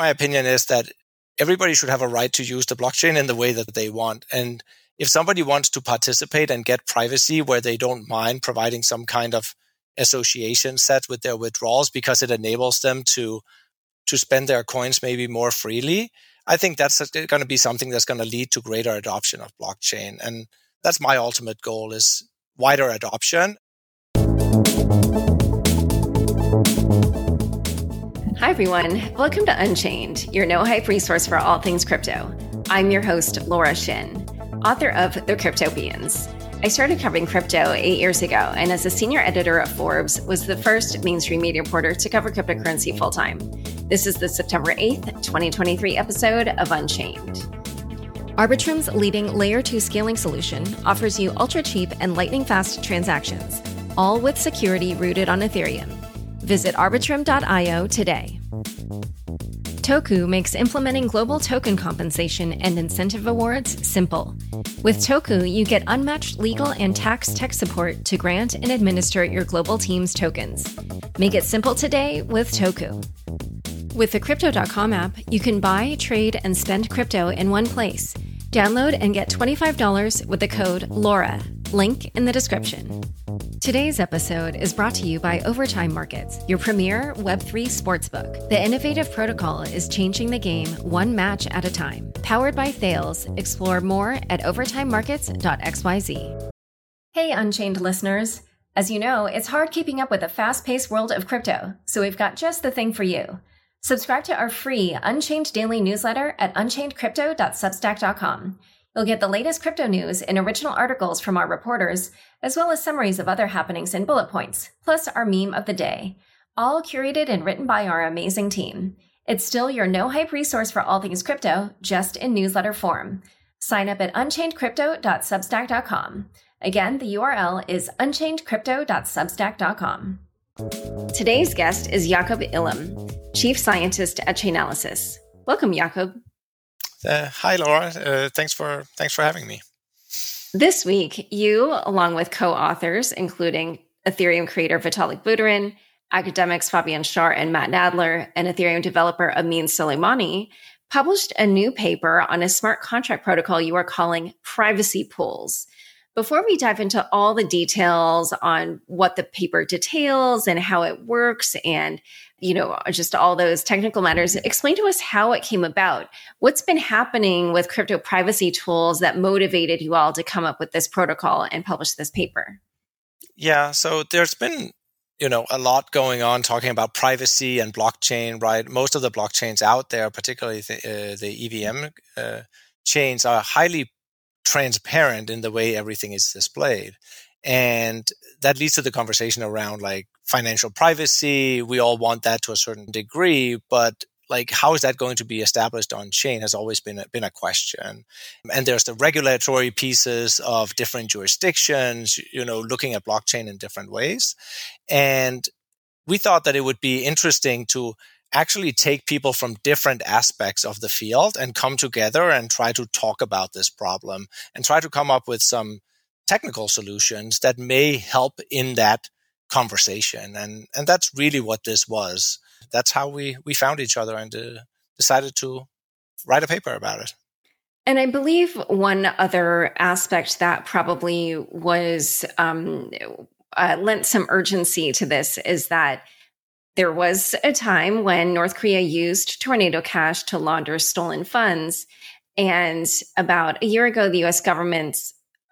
my opinion is that everybody should have a right to use the blockchain in the way that they want. And if somebody wants to participate and get privacy where they don't mind providing some kind of association set with their withdrawals because it enables them to to spend their coins maybe more freely, I think that's going to be something that's going to lead to greater adoption of blockchain. And that's my ultimate goal is wider adoption. Hi, everyone. Welcome to Unchained, your no hype resource for all things crypto. I'm your host, Laura Shin, author of The Cryptopians. I started covering crypto eight years ago, and as a senior editor at Forbes, was the first mainstream media reporter to cover cryptocurrency full time. This is the September 8th, 2023 episode of Unchained. Arbitrum's leading layer 2 scaling solution offers you ultra cheap and lightning fast transactions, all with security rooted on Ethereum. Visit arbitrum.io today. Toku makes implementing global token compensation and incentive awards simple. With Toku, you get unmatched legal and tax tech support to grant and administer your global team's tokens. Make it simple today with Toku. With the Crypto.com app, you can buy, trade, and spend crypto in one place. Download and get $25 with the code LAURA. Link in the description. Today's episode is brought to you by Overtime Markets, your premier Web3 sportsbook. The innovative protocol is changing the game one match at a time. Powered by Thales, explore more at overtimemarkets.xyz. Hey, Unchained listeners. As you know, it's hard keeping up with the fast paced world of crypto, so we've got just the thing for you. Subscribe to our free Unchained daily newsletter at unchainedcrypto.substack.com. You'll get the latest crypto news and original articles from our reporters, as well as summaries of other happenings and bullet points, plus our meme of the day, all curated and written by our amazing team. It's still your no hype resource for all things crypto, just in newsletter form. Sign up at unchainedcrypto.substack.com. Again, the URL is unchainedcrypto.substack.com. Today's guest is Jacob Illum, Chief Scientist at Chainalysis. Welcome, Jacob. Uh, hi, Laura. Uh, thanks for thanks for having me. This week, you, along with co-authors, including Ethereum creator Vitalik Buterin, academics Fabian Schaar and Matt Nadler, and Ethereum developer Ameen Soleimani, published a new paper on a smart contract protocol you are calling privacy pools. Before we dive into all the details on what the paper details and how it works and you know, just all those technical matters. Explain to us how it came about. What's been happening with crypto privacy tools that motivated you all to come up with this protocol and publish this paper? Yeah, so there's been you know a lot going on talking about privacy and blockchain right most of the blockchains out there particularly the, uh, the evm uh, chains are highly transparent in the way everything is displayed and that leads to the conversation around like financial privacy. We all want that to a certain degree, but like how is that going to be established on chain has always been a, been a question and there's the regulatory pieces of different jurisdictions you know looking at blockchain in different ways and we thought that it would be interesting to actually take people from different aspects of the field and come together and try to talk about this problem and try to come up with some technical solutions that may help in that conversation. And, and that's really what this was. That's how we, we found each other and uh, decided to write a paper about it. And I believe one other aspect that probably was um, uh, lent some urgency to this is that there was a time when North Korea used Tornado Cash to launder stolen funds. And about a year ago, the US government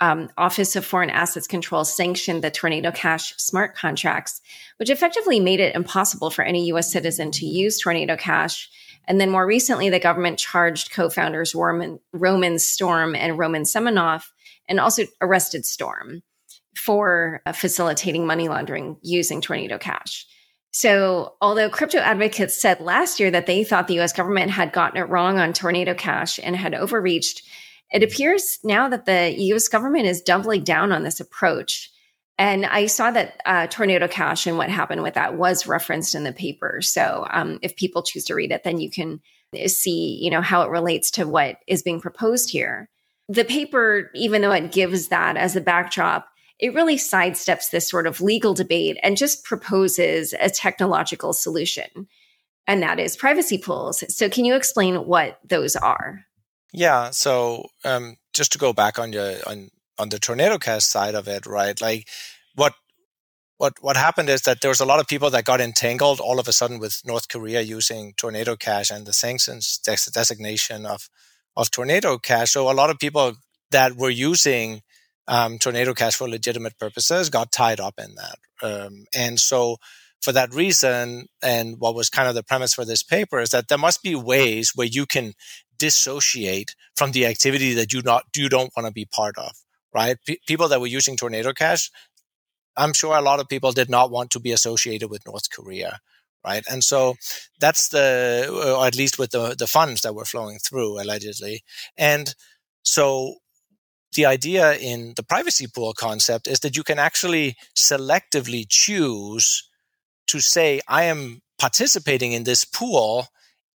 um, Office of Foreign Assets Control sanctioned the Tornado Cash smart contracts, which effectively made it impossible for any US citizen to use Tornado Cash. And then more recently, the government charged co founders Roman, Roman Storm and Roman Semenov and also arrested Storm for uh, facilitating money laundering using Tornado Cash. So, although crypto advocates said last year that they thought the US government had gotten it wrong on Tornado Cash and had overreached, it appears now that the US government is doubling down on this approach. And I saw that uh, Tornado Cash and what happened with that was referenced in the paper. So um, if people choose to read it, then you can see, you know, how it relates to what is being proposed here. The paper, even though it gives that as a backdrop, it really sidesteps this sort of legal debate and just proposes a technological solution. and that is privacy pools. So, can you explain what those are? Yeah. So, um, just to go back on your on on the tornado cash side of it, right? Like, what what what happened is that there was a lot of people that got entangled all of a sudden with North Korea using tornado cash and the sanctions designation of of tornado cash. So a lot of people that were using um, tornado cash for legitimate purposes got tied up in that, um, and so for that reason, and what was kind of the premise for this paper is that there must be ways where you can dissociate from the activity that you not you don't want to be part of. Right? P- people that were using Tornado Cash, I'm sure a lot of people did not want to be associated with North Korea. Right. And so that's the, or at least with the, the funds that were flowing through allegedly. And so the idea in the privacy pool concept is that you can actually selectively choose to say, I am participating in this pool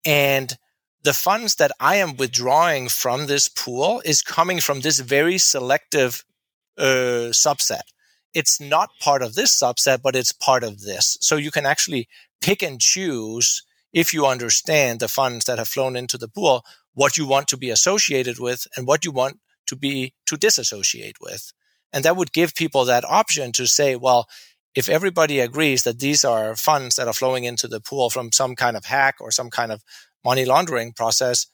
and the funds that I am withdrawing from this pool is coming from this very selective uh, subset. It's not part of this subset, but it's part of this. So you can actually pick and choose if you understand the funds that have flown into the pool, what you want to be associated with and what you want to be to disassociate with. And that would give people that option to say, well, if everybody agrees that these are funds that are flowing into the pool from some kind of hack or some kind of money laundering process,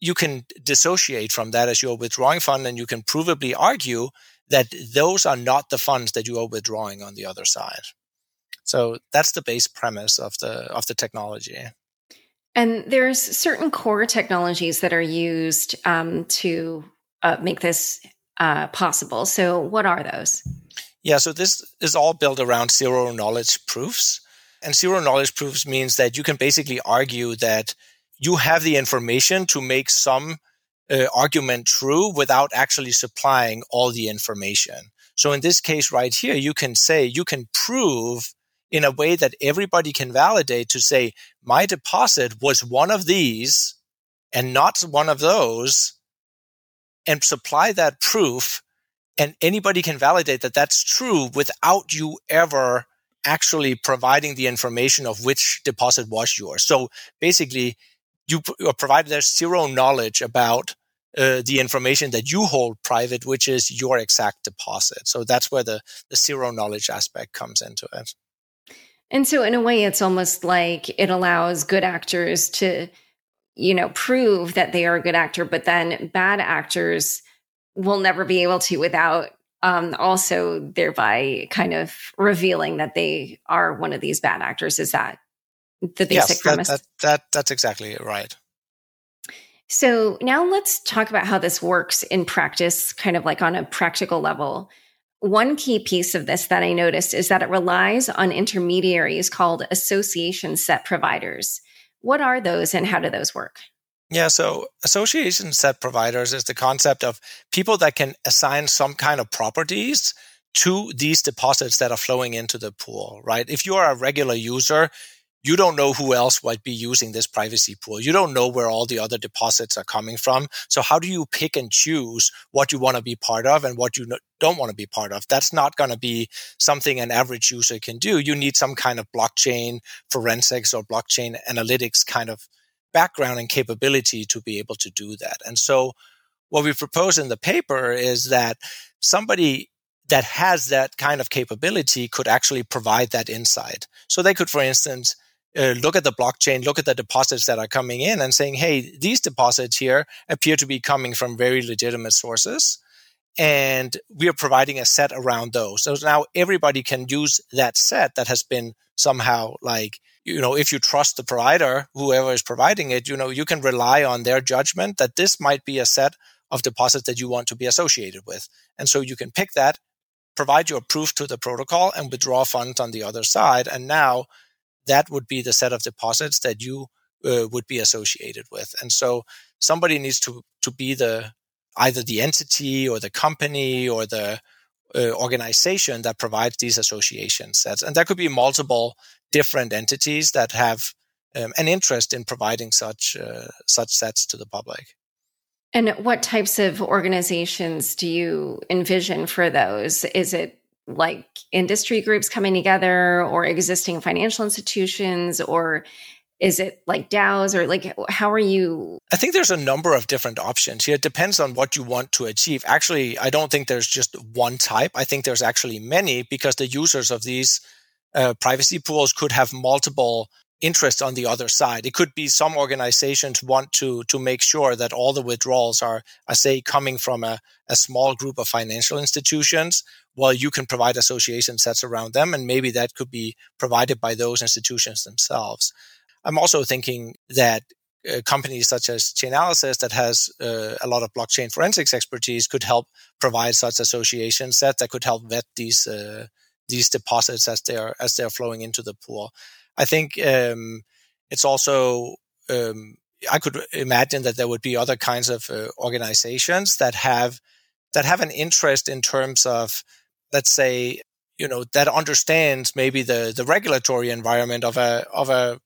you can dissociate from that as your withdrawing fund and you can provably argue that those are not the funds that you are withdrawing on the other side. So that's the base premise of the of the technology. And there's certain core technologies that are used um, to uh, make this uh, possible. So what are those? Yeah, so this is all built around zero knowledge proofs. And zero knowledge proofs means that you can basically argue that you have the information to make some uh, argument true without actually supplying all the information. So in this case right here, you can say, you can prove in a way that everybody can validate to say, my deposit was one of these and not one of those and supply that proof and anybody can validate that that's true without you ever actually providing the information of which deposit was yours. So basically, you, are provided there's zero knowledge about uh, the information that you hold private, which is your exact deposit. So that's where the, the zero knowledge aspect comes into it. And so, in a way, it's almost like it allows good actors to, you know, prove that they are a good actor, but then bad actors will never be able to without um, also thereby kind of revealing that they are one of these bad actors. Is that the basic yes, premise? That, that, that, that's exactly right. So now let's talk about how this works in practice, kind of like on a practical level. One key piece of this that I noticed is that it relies on intermediaries called association set providers. What are those and how do those work? Yeah, so association set providers is the concept of people that can assign some kind of properties to these deposits that are flowing into the pool, right? If you are a regular user, you don't know who else might be using this privacy pool. You don't know where all the other deposits are coming from. So how do you pick and choose what you want to be part of and what you don't want to be part of? That's not going to be something an average user can do. You need some kind of blockchain forensics or blockchain analytics kind of background and capability to be able to do that. And so what we propose in the paper is that somebody that has that kind of capability could actually provide that insight. So they could, for instance, uh, look at the blockchain, look at the deposits that are coming in and saying, hey, these deposits here appear to be coming from very legitimate sources. And we are providing a set around those. So now everybody can use that set that has been somehow like you know, if you trust the provider, whoever is providing it, you know, you can rely on their judgment that this might be a set of deposits that you want to be associated with. And so you can pick that, provide your proof to the protocol and withdraw funds on the other side. And now that would be the set of deposits that you uh, would be associated with. And so somebody needs to, to be the, either the entity or the company or the uh, organization that provides these association sets. And there could be multiple different entities that have um, an interest in providing such uh, such sets to the public. And what types of organizations do you envision for those? Is it like industry groups coming together or existing financial institutions or Is it like DAOs or like how are you? I think there's a number of different options here. It depends on what you want to achieve. Actually, I don't think there's just one type. I think there's actually many because the users of these uh, privacy pools could have multiple interests on the other side. It could be some organizations want to to make sure that all the withdrawals are, are say, coming from a, a small group of financial institutions, well, you can provide association sets around them, and maybe that could be provided by those institutions themselves. I'm also thinking that uh, companies such as Chainalysis that has uh, a lot of blockchain forensics expertise could help provide such association sets that could help vet these uh, these deposits as they're as they're flowing into the pool. I think um, it's also um, I could imagine that there would be other kinds of uh, organizations that have that have an interest in terms of let's say you know that understands maybe the the regulatory environment of a of a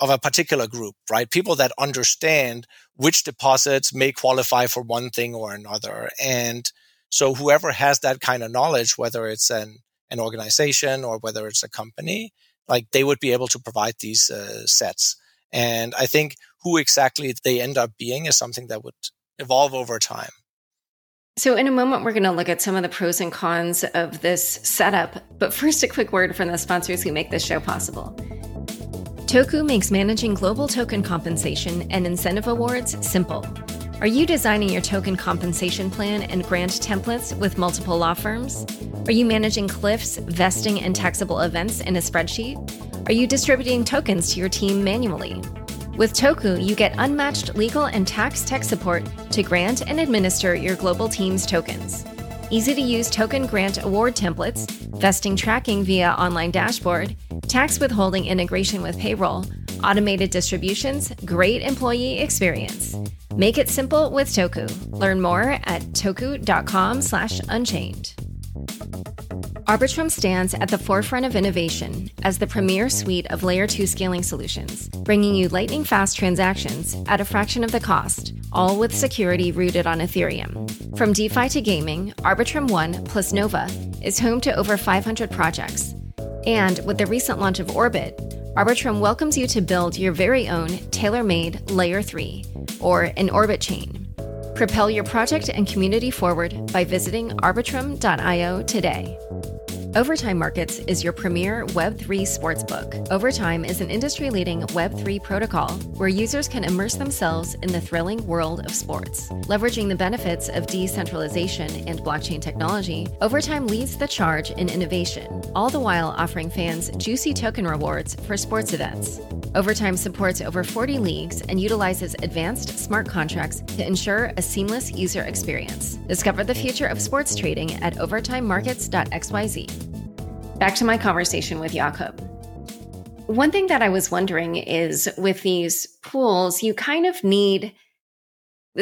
of a particular group, right? People that understand which deposits may qualify for one thing or another. And so whoever has that kind of knowledge, whether it's an, an organization or whether it's a company, like they would be able to provide these uh, sets. And I think who exactly they end up being is something that would evolve over time. So, in a moment, we're going to look at some of the pros and cons of this setup. But first, a quick word from the sponsors who make this show possible. Toku makes managing global token compensation and incentive awards simple. Are you designing your token compensation plan and grant templates with multiple law firms? Are you managing cliffs, vesting, and taxable events in a spreadsheet? Are you distributing tokens to your team manually? With Toku, you get unmatched legal and tax tech support to grant and administer your global team's tokens. Easy to use token grant award templates, vesting tracking via online dashboard, tax withholding integration with payroll, automated distributions, great employee experience. Make it simple with Toku. Learn more at toku.com/unchained. Arbitrum stands at the forefront of innovation as the premier suite of layer 2 scaling solutions, bringing you lightning fast transactions at a fraction of the cost, all with security rooted on Ethereum. From DeFi to gaming, Arbitrum One plus Nova is home to over 500 projects. And with the recent launch of Orbit, Arbitrum welcomes you to build your very own tailor made Layer 3 or an Orbit chain. Propel your project and community forward by visiting arbitrum.io today. Overtime Markets is your premier Web3 sportsbook. Overtime is an industry leading Web3 protocol where users can immerse themselves in the thrilling world of sports. Leveraging the benefits of decentralization and blockchain technology, Overtime leads the charge in innovation, all the while offering fans juicy token rewards for sports events. Overtime supports over 40 leagues and utilizes advanced smart contracts to ensure a seamless user experience. Discover the future of sports trading at overtimemarkets.xyz. Back to my conversation with Jacob. One thing that I was wondering is with these pools, you kind of need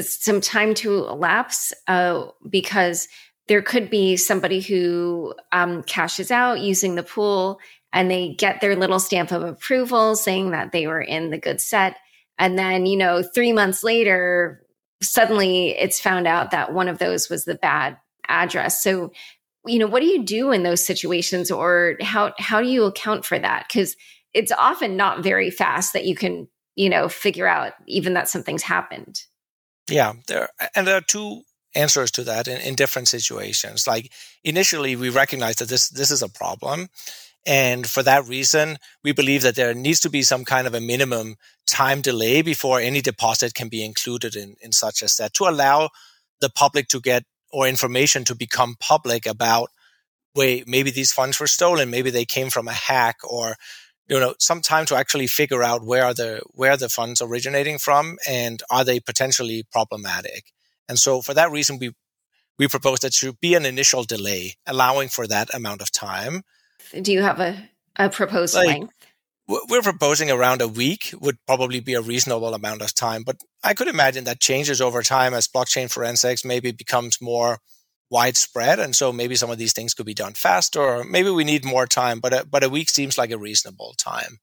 some time to elapse uh, because there could be somebody who um, cashes out using the pool and they get their little stamp of approval saying that they were in the good set. And then, you know, three months later, suddenly it's found out that one of those was the bad address. So, you know, what do you do in those situations or how how do you account for that? Cuz it's often not very fast that you can, you know, figure out even that something's happened. Yeah, there and there are two answers to that in, in different situations. Like initially we recognize that this this is a problem and for that reason, we believe that there needs to be some kind of a minimum time delay before any deposit can be included in, in such a set to allow the public to get or information to become public about wait, maybe these funds were stolen, maybe they came from a hack or you know some time to actually figure out where are the where the funds originating from and are they potentially problematic. And so for that reason we we propose that should be an initial delay allowing for that amount of time do you have a, a proposed like, length? We're proposing around a week would probably be a reasonable amount of time, but I could imagine that changes over time as blockchain forensics maybe becomes more widespread, and so maybe some of these things could be done faster, or maybe we need more time. But a, but a week seems like a reasonable time.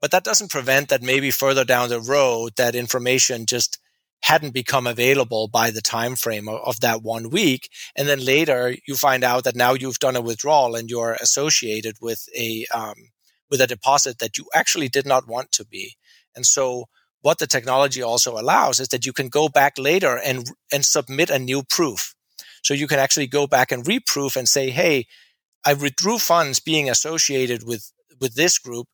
But that doesn't prevent that maybe further down the road that information just hadn't become available by the time frame of, of, that one week and then later you find out that now you've done a withdrawal and you're associated with a um, with a deposit that you actually did not want to be And so what the technology also allows is that you can go back later and, and submit a new proof. So you can actually go back and reproof and say, Hey, I withdrew funds being associated with, with this group,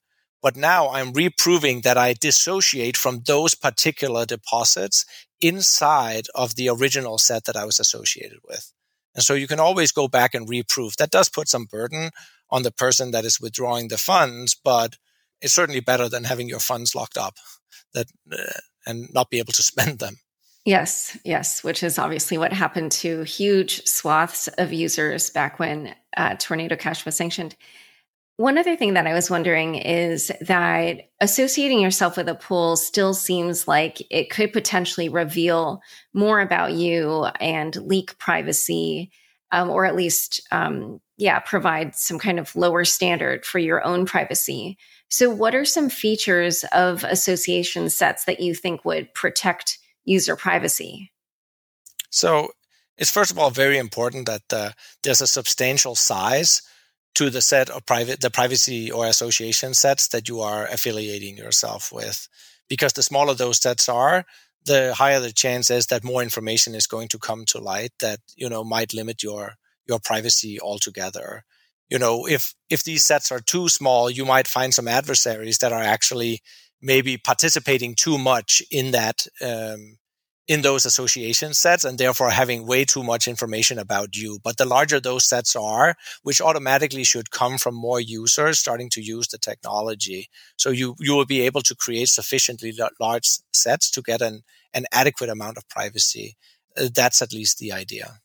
but now I'm reproving that I dissociate from those particular deposits inside of the original set that I was associated with. And so you can always go back and reprove. That does put some burden on the person that is withdrawing the funds, but it's certainly better than having your funds locked up that uh, and not be able to spend them. Yes, yes, which is obviously what happened to huge swaths of users back when uh, Tornado Cash was sanctioned. One other thing that I was wondering is that associating yourself with a pool still seems like it could potentially reveal more about you and leak privacy, um, or at least, um, yeah, provide some kind of lower standard for your own privacy. So, what are some features of association sets that you think would protect user privacy? So, it's first of all very important that uh, there's a substantial size to the set of private the privacy or association sets that you are affiliating yourself with because the smaller those sets are the higher the chance is that more information is going to come to light that you know might limit your your privacy altogether you know, if, if these sets are too small, you might find some adversaries that are actually maybe participating too much in that, um, in those association sets and therefore having way too much information about you. But the larger those sets are, which automatically should come from more users starting to use the technology. So you, you will be able to create sufficiently large sets to get an, an adequate amount of privacy. Uh, that's at least the idea.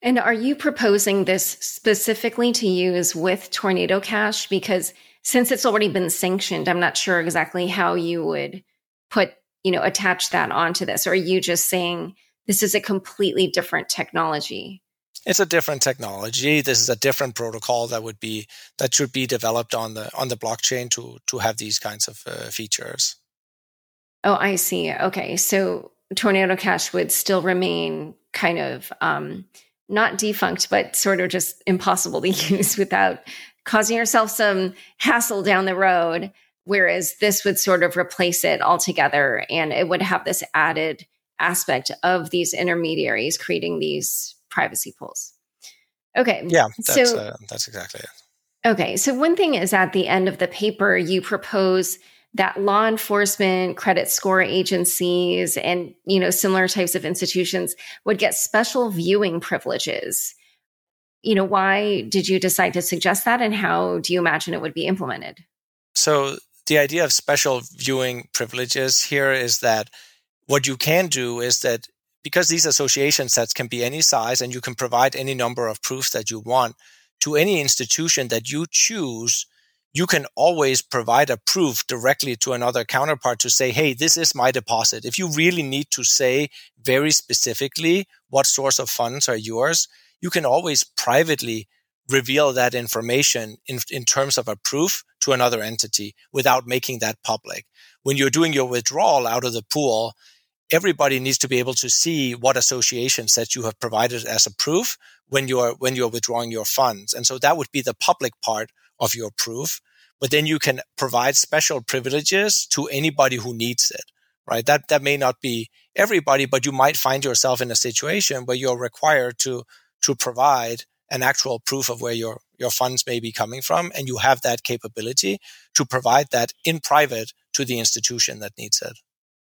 And are you proposing this specifically to use with Tornado Cash? Because since it's already been sanctioned, I'm not sure exactly how you would put, you know, attach that onto this. Or are you just saying this is a completely different technology? It's a different technology. This is a different protocol that would be that should be developed on the on the blockchain to to have these kinds of uh, features. Oh, I see. Okay, so Tornado Cash would still remain kind of um, not defunct, but sort of just impossible to use without causing yourself some hassle down the road. Whereas this would sort of replace it altogether and it would have this added aspect of these intermediaries creating these privacy pools. Okay. Yeah, that's, so, uh, that's exactly it. Okay. So, one thing is at the end of the paper, you propose that law enforcement, credit score agencies, and you know similar types of institutions would get special viewing privileges. You know, why did you decide to suggest that, and how do you imagine it would be implemented? So the idea of special viewing privileges here is that what you can do is that because these association sets can be any size and you can provide any number of proofs that you want to any institution that you choose you can always provide a proof directly to another counterpart to say, Hey, this is my deposit. If you really need to say very specifically what source of funds are yours, you can always privately reveal that information in, in terms of a proof to another entity without making that public. When you're doing your withdrawal out of the pool, everybody needs to be able to see what associations that you have provided as a proof when you're when you're withdrawing your funds. And so that would be the public part of your proof. But then you can provide special privileges to anybody who needs it, right? That, that may not be everybody, but you might find yourself in a situation where you're required to, to provide an actual proof of where your, your funds may be coming from. And you have that capability to provide that in private to the institution that needs it.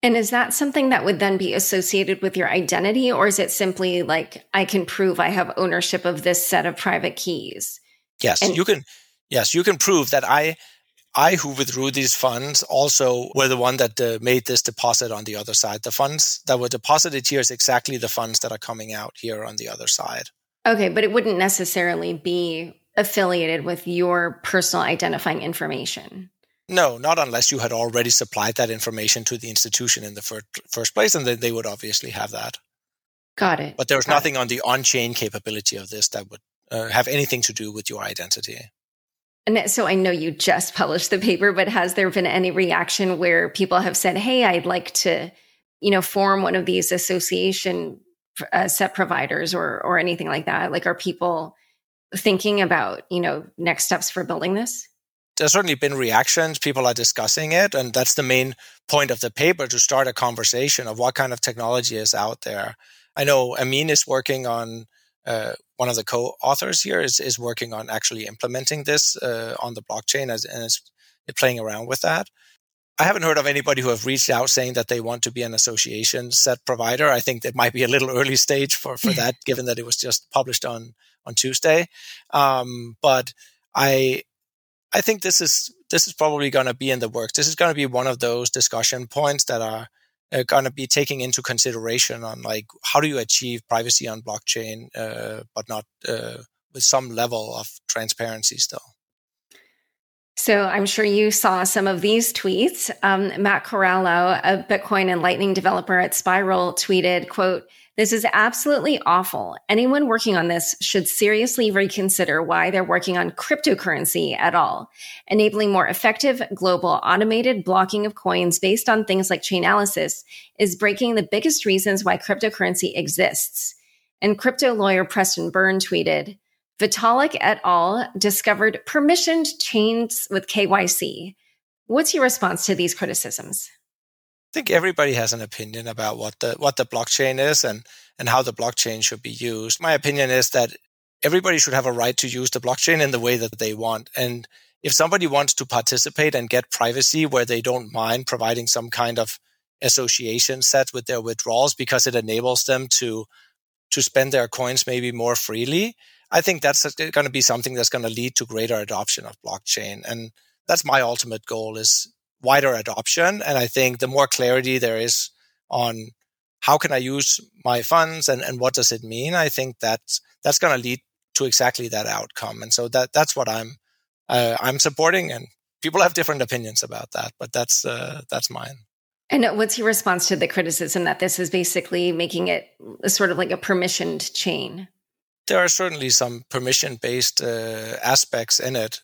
And is that something that would then be associated with your identity, or is it simply like I can prove I have ownership of this set of private keys? Yes, and- you can. Yes, you can prove that I, I who withdrew these funds also were the one that uh, made this deposit on the other side. The funds that were deposited here is exactly the funds that are coming out here on the other side. Okay, but it wouldn't necessarily be affiliated with your personal identifying information. No, not unless you had already supplied that information to the institution in the fir- first place, and then they would obviously have that. Got it. But there's Got nothing it. on the on chain capability of this that would uh, have anything to do with your identity. And so I know you just published the paper, but has there been any reaction where people have said, "Hey, I'd like to, you know, form one of these association uh, set providers or or anything like that?" Like, are people thinking about, you know, next steps for building this? there's certainly been reactions. People are discussing it, and that's the main point of the paper to start a conversation of what kind of technology is out there. I know Ameen is working on uh, one of the co-authors here is, is working on actually implementing this uh, on the blockchain as, and is playing around with that. I haven't heard of anybody who have reached out saying that they want to be an association set provider. I think it might be a little early stage for, for that, given that it was just published on on Tuesday. Um, but I I think this is this is probably going to be in the works. This is going to be one of those discussion points that are uh, going to be taking into consideration on like how do you achieve privacy on blockchain, uh, but not uh, with some level of transparency still. So I'm sure you saw some of these tweets. Um, Matt Corallo, a Bitcoin and Lightning developer at Spiral, tweeted, "quote this is absolutely awful. Anyone working on this should seriously reconsider why they're working on cryptocurrency at all. Enabling more effective global automated blocking of coins based on things like Chainalysis is breaking the biggest reasons why cryptocurrency exists. And crypto lawyer Preston Byrne tweeted, Vitalik et al. discovered permissioned chains with KYC. What's your response to these criticisms? I think everybody has an opinion about what the what the blockchain is and and how the blockchain should be used. My opinion is that everybody should have a right to use the blockchain in the way that they want. And if somebody wants to participate and get privacy where they don't mind providing some kind of association set with their withdrawals because it enables them to to spend their coins maybe more freely, I think that's going to be something that's going to lead to greater adoption of blockchain. And that's my ultimate goal is wider adoption. And I think the more clarity there is on how can I use my funds and, and what does it mean, I think that's that's going to lead to exactly that outcome. And so that that's what I'm uh, I'm supporting. And people have different opinions about that, but that's uh, that's mine. And what's your response to the criticism that this is basically making it sort of like a permissioned chain? There are certainly some permission based uh, aspects in it,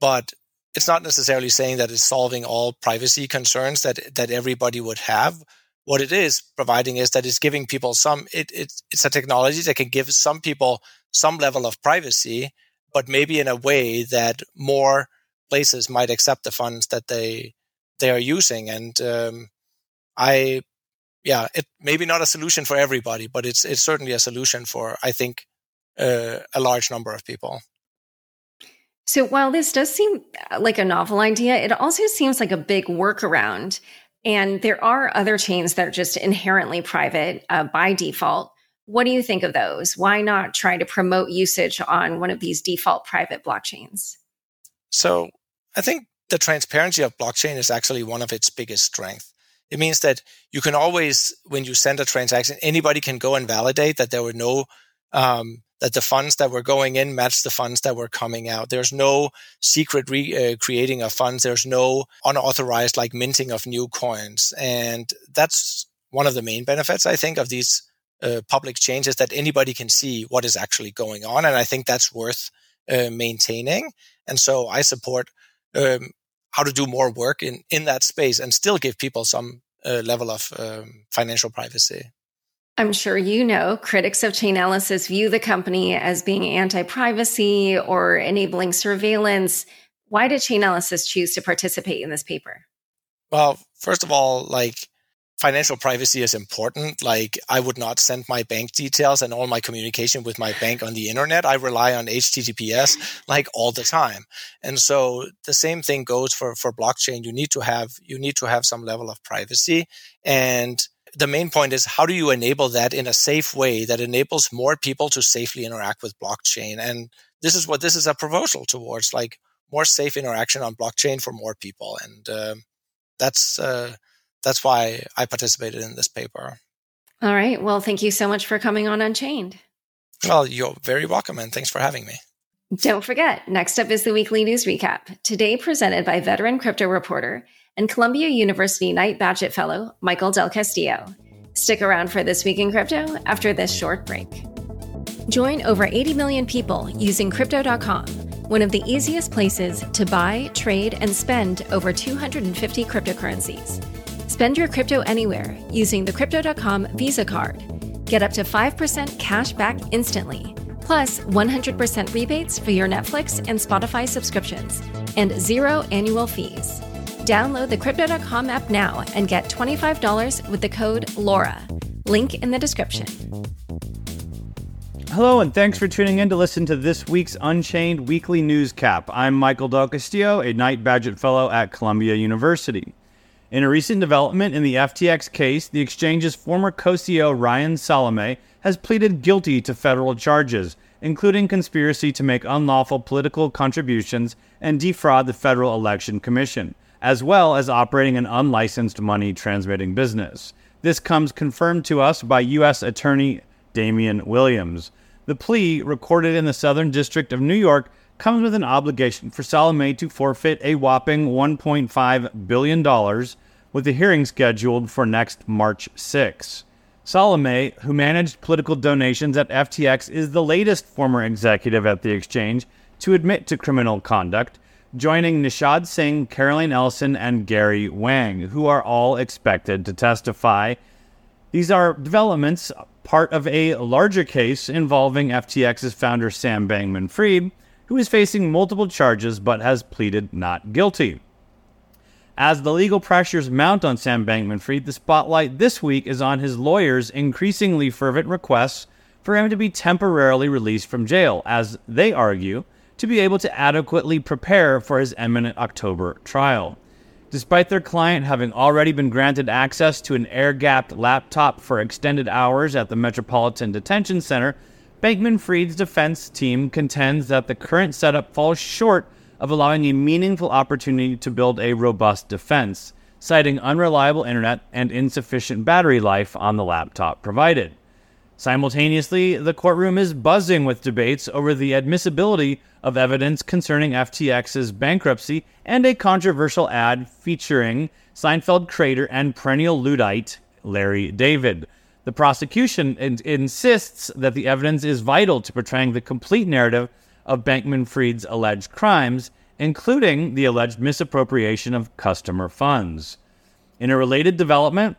but it's not necessarily saying that it's solving all privacy concerns that that everybody would have. What it is providing is that it's giving people some. It, it it's a technology that can give some people some level of privacy, but maybe in a way that more places might accept the funds that they they are using. And um, I, yeah, it maybe not a solution for everybody, but it's it's certainly a solution for I think uh, a large number of people. So while this does seem uh, like a novel idea, it also seems like a big workaround. And there are other chains that are just inherently private uh, by default. What do you think of those? Why not try to promote usage on one of these default private blockchains? So I think the transparency of blockchain is actually one of its biggest strengths. It means that you can always, when you send a transaction, anybody can go and validate that there were no um, that the funds that were going in match the funds that were coming out. There's no secret re- uh, creating of funds. There's no unauthorized like minting of new coins. And that's one of the main benefits, I think, of these uh, public changes that anybody can see what is actually going on. And I think that's worth uh, maintaining. And so I support um, how to do more work in, in that space and still give people some uh, level of um, financial privacy. I'm sure you know critics of Chainalysis view the company as being anti privacy or enabling surveillance. Why did Chainalysis choose to participate in this paper? Well, first of all, like financial privacy is important. Like I would not send my bank details and all my communication with my bank on the internet. I rely on HTTPS like all the time. And so the same thing goes for, for blockchain. You need to have, you need to have some level of privacy and the main point is how do you enable that in a safe way that enables more people to safely interact with blockchain? And this is what this is a proposal towards, like more safe interaction on blockchain for more people. And um, that's uh, that's why I participated in this paper. All right. Well, thank you so much for coming on Unchained. Well, you're very welcome, and thanks for having me. Don't forget, next up is the weekly news recap, today presented by veteran crypto reporter and Columbia University Knight Bagehot Fellow, Michael Del Castillo. Stick around for This Week in Crypto after this short break. Join over 80 million people using Crypto.com, one of the easiest places to buy, trade, and spend over 250 cryptocurrencies. Spend your crypto anywhere using the Crypto.com Visa card. Get up to 5% cash back instantly plus 100% rebates for your Netflix and Spotify subscriptions, and zero annual fees. Download the Crypto.com app now and get $25 with the code LAURA. Link in the description. Hello, and thanks for tuning in to listen to this week's Unchained Weekly News Cap. I'm Michael Del Castillo, a Knight Bagehot Fellow at Columbia University. In a recent development in the FTX case, the exchange's former co CEO Ryan Salame has pleaded guilty to federal charges, including conspiracy to make unlawful political contributions and defraud the Federal Election Commission, as well as operating an unlicensed money transmitting business. This comes confirmed to us by U.S. Attorney Damian Williams. The plea, recorded in the Southern District of New York, comes with an obligation for Salame to forfeit a whopping $1.5 billion, with the hearing scheduled for next March 6. Salame, who managed political donations at FTX, is the latest former executive at the exchange to admit to criminal conduct, joining Nishad Singh, Caroline Ellison, and Gary Wang, who are all expected to testify. These are developments part of a larger case involving FTX's founder Sam Bankman Fried, who is facing multiple charges but has pleaded not guilty. As the legal pressures mount on Sam Bankman Fried, the spotlight this week is on his lawyers' increasingly fervent requests for him to be temporarily released from jail, as they argue, to be able to adequately prepare for his imminent October trial. Despite their client having already been granted access to an air gapped laptop for extended hours at the Metropolitan Detention Center, Bankman Fried's defense team contends that the current setup falls short of allowing a meaningful opportunity to build a robust defense, citing unreliable internet and insufficient battery life on the laptop provided. Simultaneously, the courtroom is buzzing with debates over the admissibility of evidence concerning FTX's bankruptcy and a controversial ad featuring Seinfeld creator and perennial Luddite Larry David. The prosecution in- insists that the evidence is vital to portraying the complete narrative of Bankman Fried's alleged crimes, including the alleged misappropriation of customer funds. In a related development,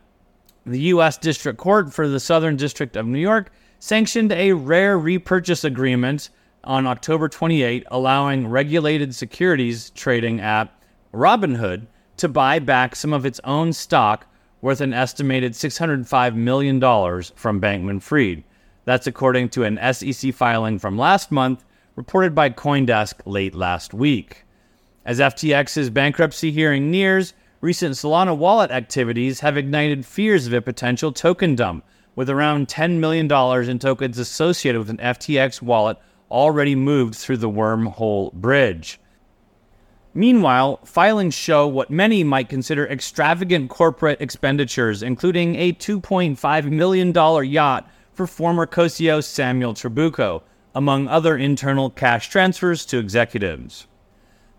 the U.S. District Court for the Southern District of New York sanctioned a rare repurchase agreement on October 28, allowing regulated securities trading app Robinhood to buy back some of its own stock worth an estimated $605 million from Bankman Fried. That's according to an SEC filing from last month, reported by Coindesk late last week. As FTX's bankruptcy hearing nears, recent Solana wallet activities have ignited fears of a potential token dump, with around $10 million in tokens associated with an FTX wallet already moved through the wormhole bridge. Meanwhile, filings show what many might consider extravagant corporate expenditures, including a $2.5 million yacht for former co CEO Samuel Trabucco, among other internal cash transfers to executives.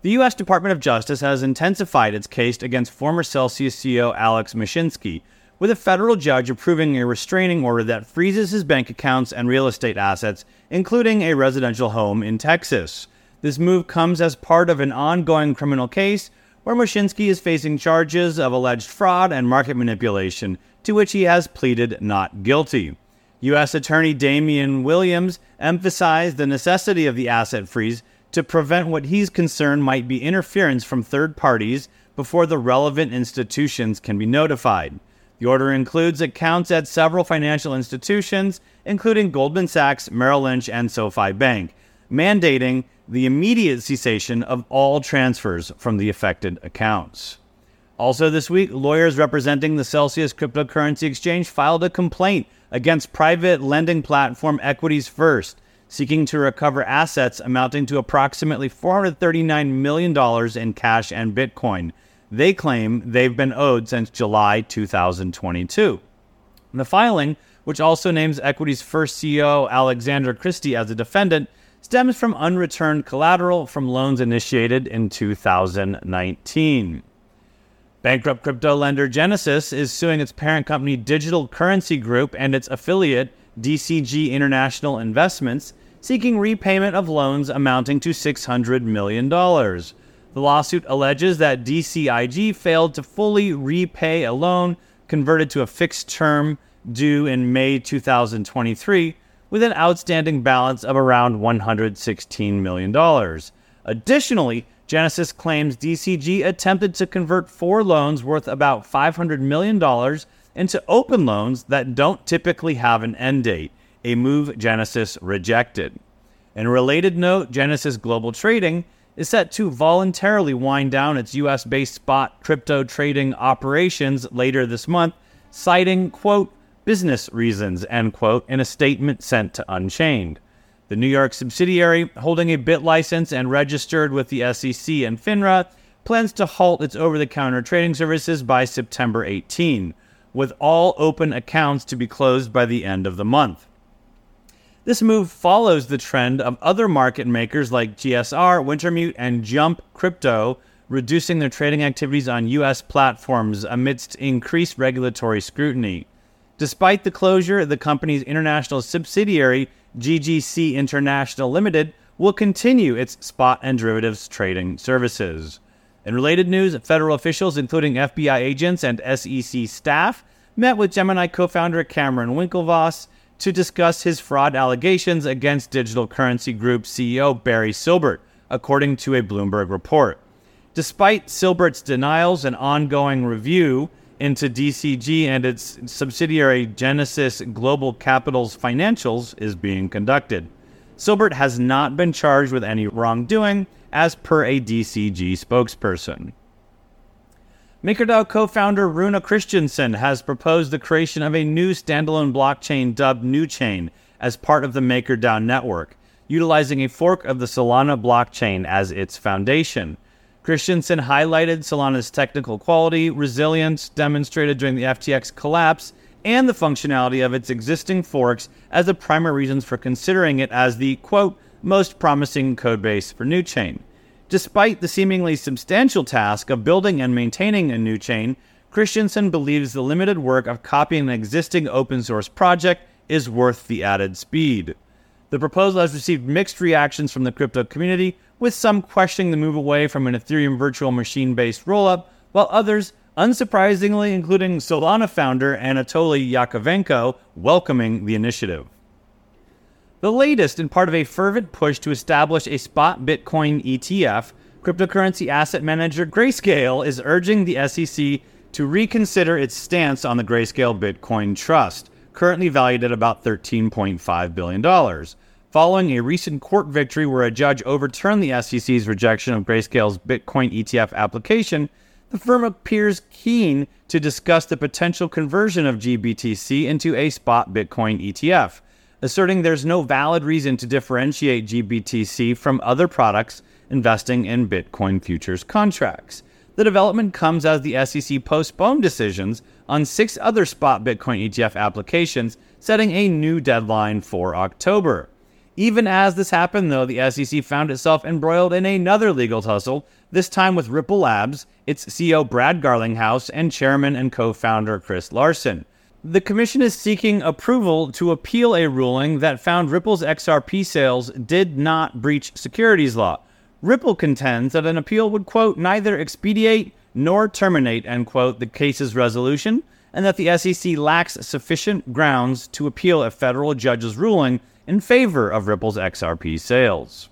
The U.S. Department of Justice has intensified its case against former Celsius CEO Alex Mashinsky, with a federal judge approving a restraining order that freezes his bank accounts and real estate assets, including a residential home in Texas. This move comes as part of an ongoing criminal case where Mashinsky is facing charges of alleged fraud and market manipulation, to which he has pleaded not guilty. U.S. Attorney Damian Williams emphasized the necessity of the asset freeze to prevent what he's concerned might be interference from third parties before the relevant institutions can be notified. The order includes accounts at several financial institutions, including Goldman Sachs, Merrill Lynch, and SoFi Bank, mandating the immediate cessation of all transfers from the affected accounts. Also, this week, lawyers representing the Celsius cryptocurrency exchange filed a complaint against private lending platform Equities First, seeking to recover assets amounting to approximately $439 million in cash and Bitcoin they claim they've been owed since July 2022. The filing, which also names Equities First CEO Alexander Christie as a defendant, stems from unreturned collateral from loans initiated in 2019. Bankrupt crypto lender Genesis is suing its parent company Digital Currency Group and its affiliate DCG International Investments, seeking repayment of loans amounting to $600 million. The lawsuit alleges that DCIG failed to fully repay a loan converted to a fixed term due in May 2023, with an outstanding balance of around $116 million. Additionally, Genesis claims DCG attempted to convert four loans worth about $500 million into open loans that don't typically have an end date, a move Genesis rejected. In a related note, Genesis Global Trading is set to voluntarily wind down its US based spot crypto trading operations later this month, citing, quote, business reasons, end quote, in a statement sent to Unchained. The New York subsidiary, holding a BitLicense and registered with the SEC and FINRA, plans to halt its over the counter trading services by September 18, with all open accounts to be closed by the end of the month. This move follows the trend of other market makers like GSR, Wintermute, and Jump Crypto reducing their trading activities on U.S. platforms amidst increased regulatory scrutiny. Despite the closure, the company's international subsidiary, GGC International Limited, will continue its spot and derivatives trading services. In related news, federal officials, including FBI agents and SEC staff, met with Gemini co founder Cameron Winklevoss to discuss his fraud allegations against digital currency group CEO Barry Silbert, according to a Bloomberg report. Despite Silbert's denials, an ongoing review into DCG and its subsidiary Genesis Global Capital's financials is being conducted. Silbert has not been charged with any wrongdoing, as per a DCG spokesperson. MakerDAO co founder Rune Christensen has proposed the creation of a new standalone blockchain dubbed NewChain as part of the MakerDAO network, utilizing a fork of the Solana blockchain as its foundation. Christensen highlighted Solana's technical quality, resilience demonstrated during the FTX collapse, and the functionality of its existing forks as the primary reasons for considering it as the, quote, most promising codebase for NewChain. Despite the seemingly substantial task of building and maintaining a new chain, Christensen believes the limited work of copying an existing open source project is worth the added speed. The proposal has received mixed reactions from the crypto community, with some questioning the move away from an Ethereum virtual machine based rollup, while others, unsurprisingly, including Solana founder Anatoly Yakovenko, welcoming the initiative. The latest in part of a fervent push to establish a spot Bitcoin ETF, cryptocurrency asset manager Grayscale is urging the SEC to reconsider its stance on the Grayscale Bitcoin Trust, currently valued at about $13.5 billion. Following a recent court victory where a judge overturned the SEC's rejection of Grayscale's Bitcoin ETF application, the firm appears keen to discuss the potential conversion of GBTC into a spot Bitcoin ETF asserting there's no valid reason to differentiate GBTC from other products investing in Bitcoin futures contracts. The development comes as the SEC postponed decisions on six other spot Bitcoin ETF applications, setting a new deadline for October. Even as this happened, though, the SEC found itself embroiled in another legal tussle, this time with Ripple Labs, its CEO Brad Garlinghouse, and chairman and co founder Chris Larsen. The commission is seeking approval to appeal a ruling that found Ripple's XRP sales did not breach securities law. Ripple contends that an appeal would, quote, neither expedite nor terminate, end quote, the case's resolution, and that the SEC lacks sufficient grounds to appeal a federal judge's ruling in favor of Ripple's XRP sales.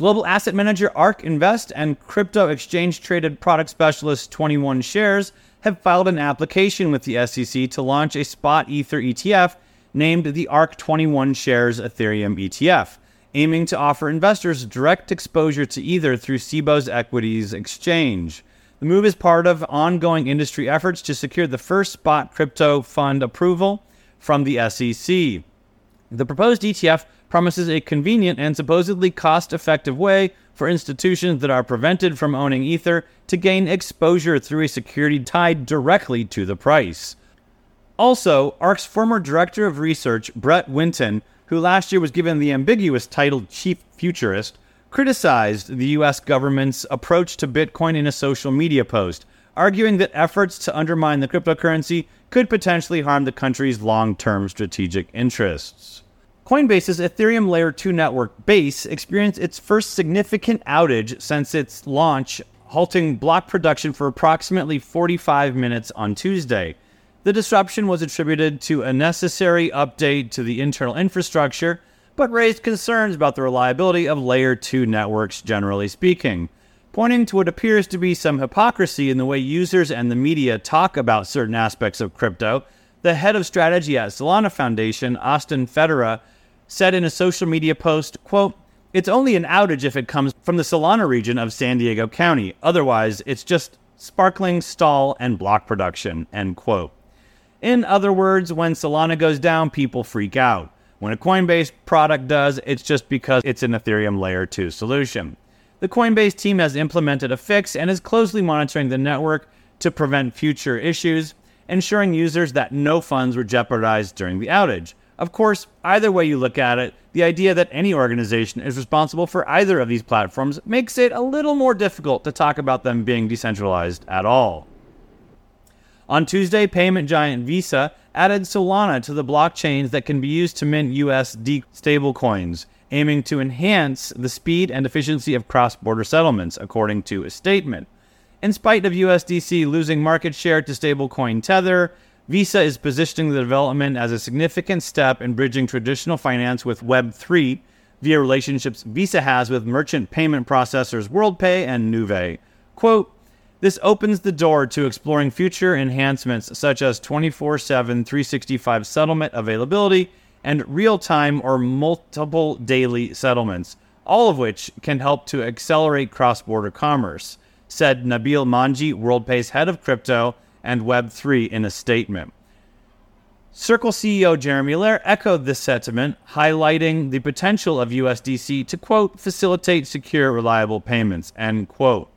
Global asset manager ARK Invest and crypto exchange traded product specialist 21 Shares have filed an application with the SEC to launch a spot Ether ETF named the ARK 21 Shares Ethereum ETF, aiming to offer investors direct exposure to Ether through Cboe's equities exchange. The move is part of ongoing industry efforts to secure the first spot crypto fund approval from the SEC. The proposed ETF promises a convenient and supposedly cost effective way for institutions that are prevented from owning Ether to gain exposure through a security tied directly to the price. Also, ARK's former director of research, Brett Winton, who last year was given the ambiguous title Chief Futurist, criticized the U.S. government's approach to Bitcoin in a social media post, arguing that efforts to undermine the cryptocurrency could potentially harm the country's long term strategic interests. Coinbase's Ethereum Layer 2 network, Base, experienced its first significant outage since its launch, halting block production for approximately 45 minutes on Tuesday. The disruption was attributed to a necessary update to the internal infrastructure, but raised concerns about the reliability of Layer 2 networks generally speaking, pointing to what appears to be some hypocrisy in the way users and the media talk about certain aspects of crypto. The head of strategy at Solana Foundation, Austin Federa, said in a social media post, quote, it's only an outage if it comes from the Solana region of San Diego County. Otherwise, it's just sparkling stall and block production, end quote. In other words, when Solana goes down, people freak out. When a Coinbase product does, it's just because it's an Ethereum layer 2 solution. The Coinbase team has implemented a fix and is closely monitoring the network to prevent future issues, ensuring users that no funds were jeopardized during the outage. Of course, either way you look at it, the idea that any organization is responsible for either of these platforms makes it a little more difficult to talk about them being decentralized at all. On Tuesday, payment giant Visa added Solana to the blockchains that can be used to mint USD stablecoins, aiming to enhance the speed and efficiency of cross border settlements, according to a statement. In spite of USDC losing market share to stablecoin Tether, Visa is positioning the development as a significant step in bridging traditional finance with Web3 via relationships Visa has with merchant payment processors WorldPay and Nuvei. Quote, this opens the door to exploring future enhancements such as 24 7, 365 settlement availability and real time or multiple daily settlements, all of which can help to accelerate cross border commerce, said Nabil Manji, WorldPay's head of crypto and Web3 in a statement. Circle CEO Jeremy Allaire echoed this sentiment, highlighting the potential of USDC to, quote, facilitate secure, reliable payments, end quote.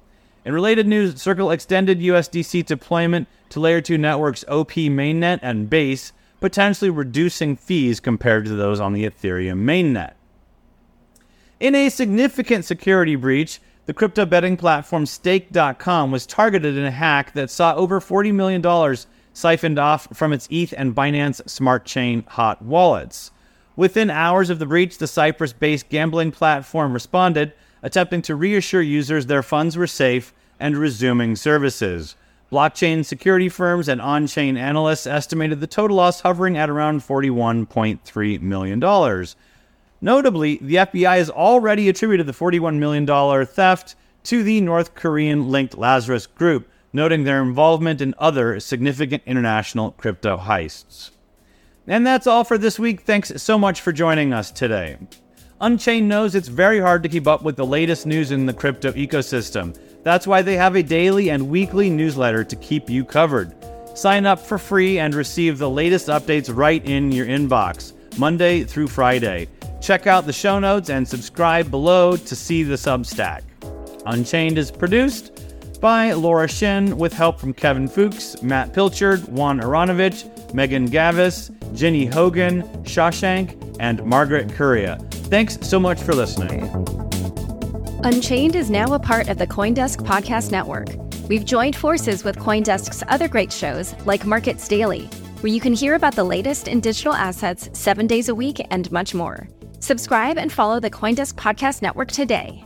In related news, Circle extended USDC deployment to Layer 2 networks OP mainnet and Base, potentially reducing fees compared to those on the Ethereum mainnet. In a significant security breach, the crypto betting platform Stake.com was targeted in a hack that saw over $40 million siphoned off from its ETH and Binance Smart Chain hot wallets. Within hours of the breach, the Cyprus based gambling platform responded, attempting to reassure users their funds were safe and resuming services. Blockchain security firms and on chain analysts estimated the total loss hovering at around $41.3 million. Notably, the FBI has already attributed the $41 million theft to the North Korean linked Lazarus Group, noting their involvement in other significant international crypto heists. And that's all for this week. Thanks so much for joining us today. Unchained knows it's very hard to keep up with the latest news in the crypto ecosystem. That's why they have a daily and weekly newsletter to keep you covered. Sign up for free and receive the latest updates right in your inbox, Monday through Friday. Check out the show notes and subscribe below to see the Substack. Unchained is produced by Laura Shin with help from Kevin Fuchs, Matt Pilchard, Juan Aranovich, Megan Gavis, Jenny Hogan, Shashank, and Margaret Korea. Thanks so much for listening. Unchained is now a part of the Coindesk Podcast Network. We've joined forces with Coindesk's other great shows like Markets Daily, where you can hear about the latest in digital assets seven days a week and much more. Subscribe and follow the Coindesk Podcast Network today.